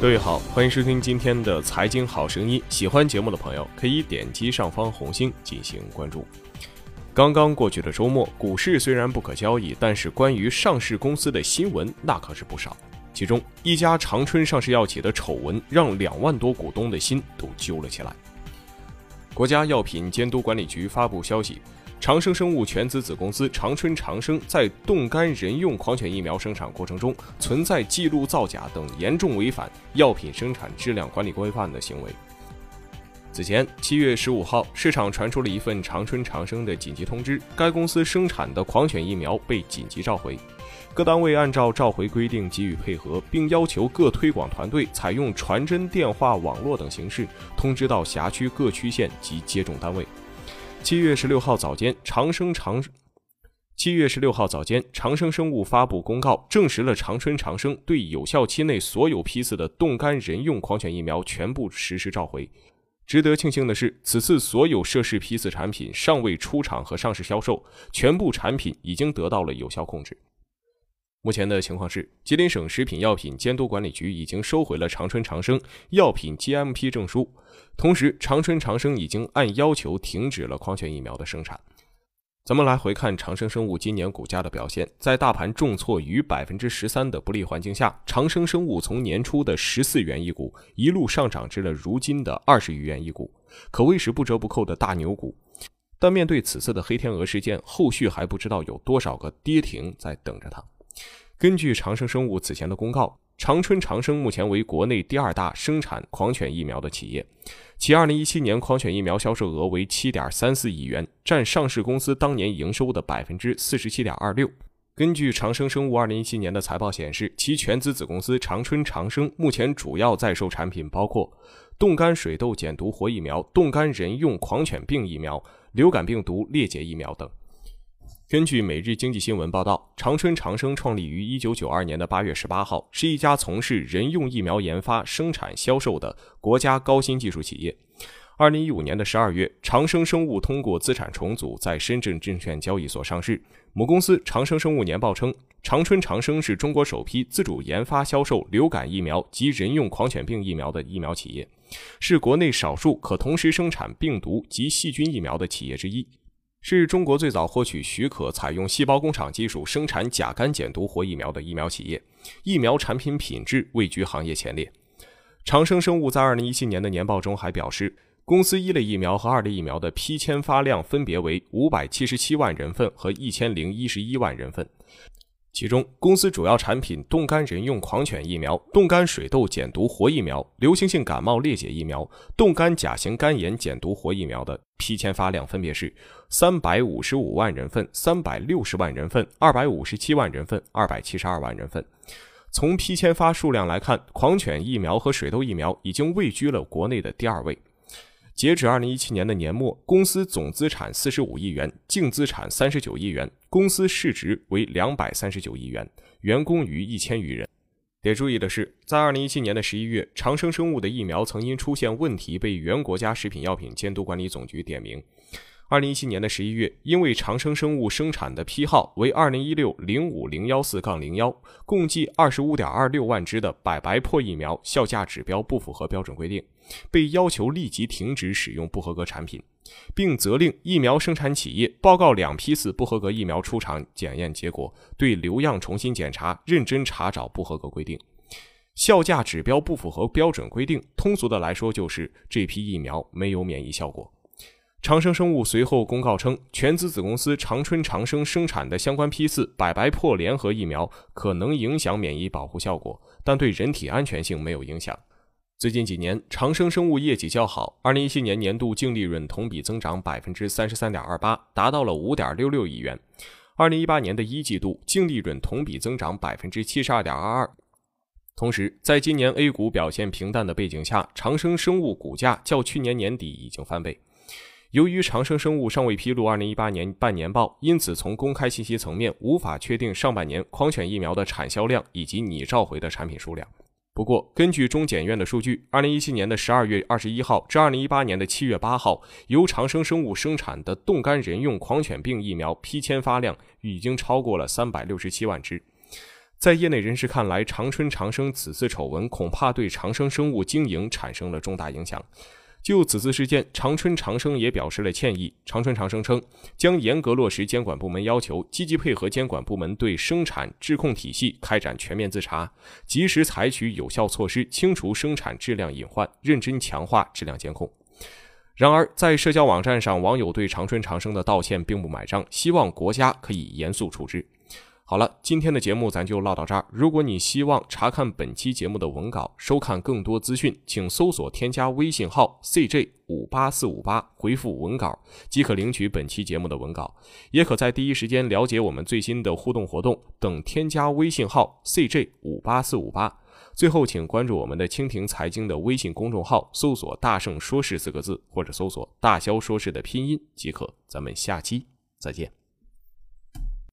各位好，欢迎收听今天的财经好声音。喜欢节目的朋友可以点击上方红心进行关注。刚刚过去的周末，股市虽然不可交易，但是关于上市公司的新闻那可是不少。其中一家长春上市药企的丑闻，让两万多股东的心都揪了起来。国家药品监督管理局发布消息。长生生物全资子公司长春长生在冻干人用狂犬疫苗生产过程中存在记录造假等严重违反药品生产质量管理规范的行为。此前，七月十五号，市场传出了一份长春长生的紧急通知，该公司生产的狂犬疫苗被紧急召回，各单位按照召回规定给予配合，并要求各推广团队采用传真、电话、网络等形式通知到辖区各区县及接种单位。七月十六号早间，长生长七月十六号早间，长生生物发布公告，证实了长春长生对有效期内所有批次的冻干人用狂犬疫苗全部实施召回。值得庆幸的是，此次所有涉事批次产品尚未出厂和上市销售，全部产品已经得到了有效控制。目前的情况是，吉林省食品药品监督管理局已经收回了长春长生药品 GMP 证书，同时长春长生已经按要求停止了狂犬疫苗的生产。咱们来回看长生生物今年股价的表现，在大盘重挫逾百分之十三的不利环境下，长生生物从年初的十四元一股一路上涨至了如今的二十余元一股，可谓是不折不扣的大牛股。但面对此次的黑天鹅事件，后续还不知道有多少个跌停在等着它。根据长生生物此前的公告，长春长生目前为国内第二大生产狂犬疫苗的企业，其2017年狂犬疫苗销售额为7.34亿元，占上市公司当年营收的47.26%。根据长生生物2017年的财报显示，其全资子公司长春长生目前主要在售产品包括冻干水痘减毒活疫苗、冻干人用狂犬病疫苗、流感病毒裂解疫苗等。根据《每日经济新闻》报道，长春长生创立于一九九二年的八月十八号，是一家从事人用疫苗研发、生产、销售的国家高新技术企业。二零一五年的十二月，长生生物通过资产重组，在深圳证券交易所上市。母公司长生生物年报称，长春长生是中国首批自主研发、销售流感疫苗及人用狂犬病疫苗的疫苗企业，是国内少数可同时生产病毒及细菌疫苗的企业之一。是中国最早获取许可采用细胞工厂技术生产甲肝减毒活疫苗的疫苗企业，疫苗产品品质位居行业前列。长生生物在二零一七年的年报中还表示，公司一类疫苗和二类疫苗的批签发量分别为五百七十七万人份和一千零一十一万人份。其中，公司主要产品冻干人用狂犬疫苗、冻干水痘减毒活疫苗、流行性感冒裂解疫苗、冻干甲型肝炎减毒活疫苗的批签发量分别是三百五十五万人份、三百六十万人份、二百五十七万人份、二百七十二万人份。从批签发数量来看，狂犬疫苗和水痘疫苗已经位居了国内的第二位。截止二零一七年的年末，公司总资产四十五亿元，净资产三十九亿元，公司市值为两百三十九亿元，员工逾一千余人。得注意的是，在二零一七年的十一月，长生生物的疫苗曾因出现问题被原国家食品药品监督管理总局点名。二零一七年的十一月，因为长生生物生产的批号为二零一六零五零幺四杠零幺，共计二十五点二六万支的百白破疫苗效价指标不符合标准规定，被要求立即停止使用不合格产品，并责令疫苗生产企业报告两批次不合格疫苗出厂检验结果，对留样重新检查，认真查找不合格规定。效价指标不符合标准规定，通俗的来说就是这批疫苗没有免疫效果。长生生物随后公告称，全资子公司长春长生生产的相关批次百白破联合疫苗可能影响免疫保护效果，但对人体安全性没有影响。最近几年，长生生物业绩较好，二零一七年年度净利润同比增长百分之三十三点二八，达到了五点六六亿元。二零一八年的一季度净利润同比增长百分之七十二点二二。同时，在今年 A 股表现平淡的背景下，长生生物股价较去年年底已经翻倍。由于长生生物尚未披露2018年半年报，因此从公开信息层面无法确定上半年狂犬疫苗的产销量以及拟召回的产品数量。不过，根据中检院的数据，2017年的12月21号至2018年的7月8号，由长生生物生产的冻干人用狂犬病疫苗批签发量已经超过了367万支。在业内人士看来，长春长生此次丑闻恐怕对长生生物经营产生了重大影响。就此次事件，长春长生也表示了歉意。长春长生称，将严格落实监管部门要求，积极配合监管部门对生产质控体系开展全面自查，及时采取有效措施清除生产质量隐患，认真强化质量监控。然而，在社交网站上，网友对长春长生的道歉并不买账，希望国家可以严肃处置。好了，今天的节目咱就唠到这儿。如果你希望查看本期节目的文稿，收看更多资讯，请搜索添加微信号 cj 五八四五八，回复文稿即可领取本期节目的文稿，也可在第一时间了解我们最新的互动活动。等添加微信号 cj 五八四五八。最后，请关注我们的蜻蜓财经的微信公众号，搜索“大圣说事”四个字，或者搜索“大肖说事”的拼音即可。咱们下期再见。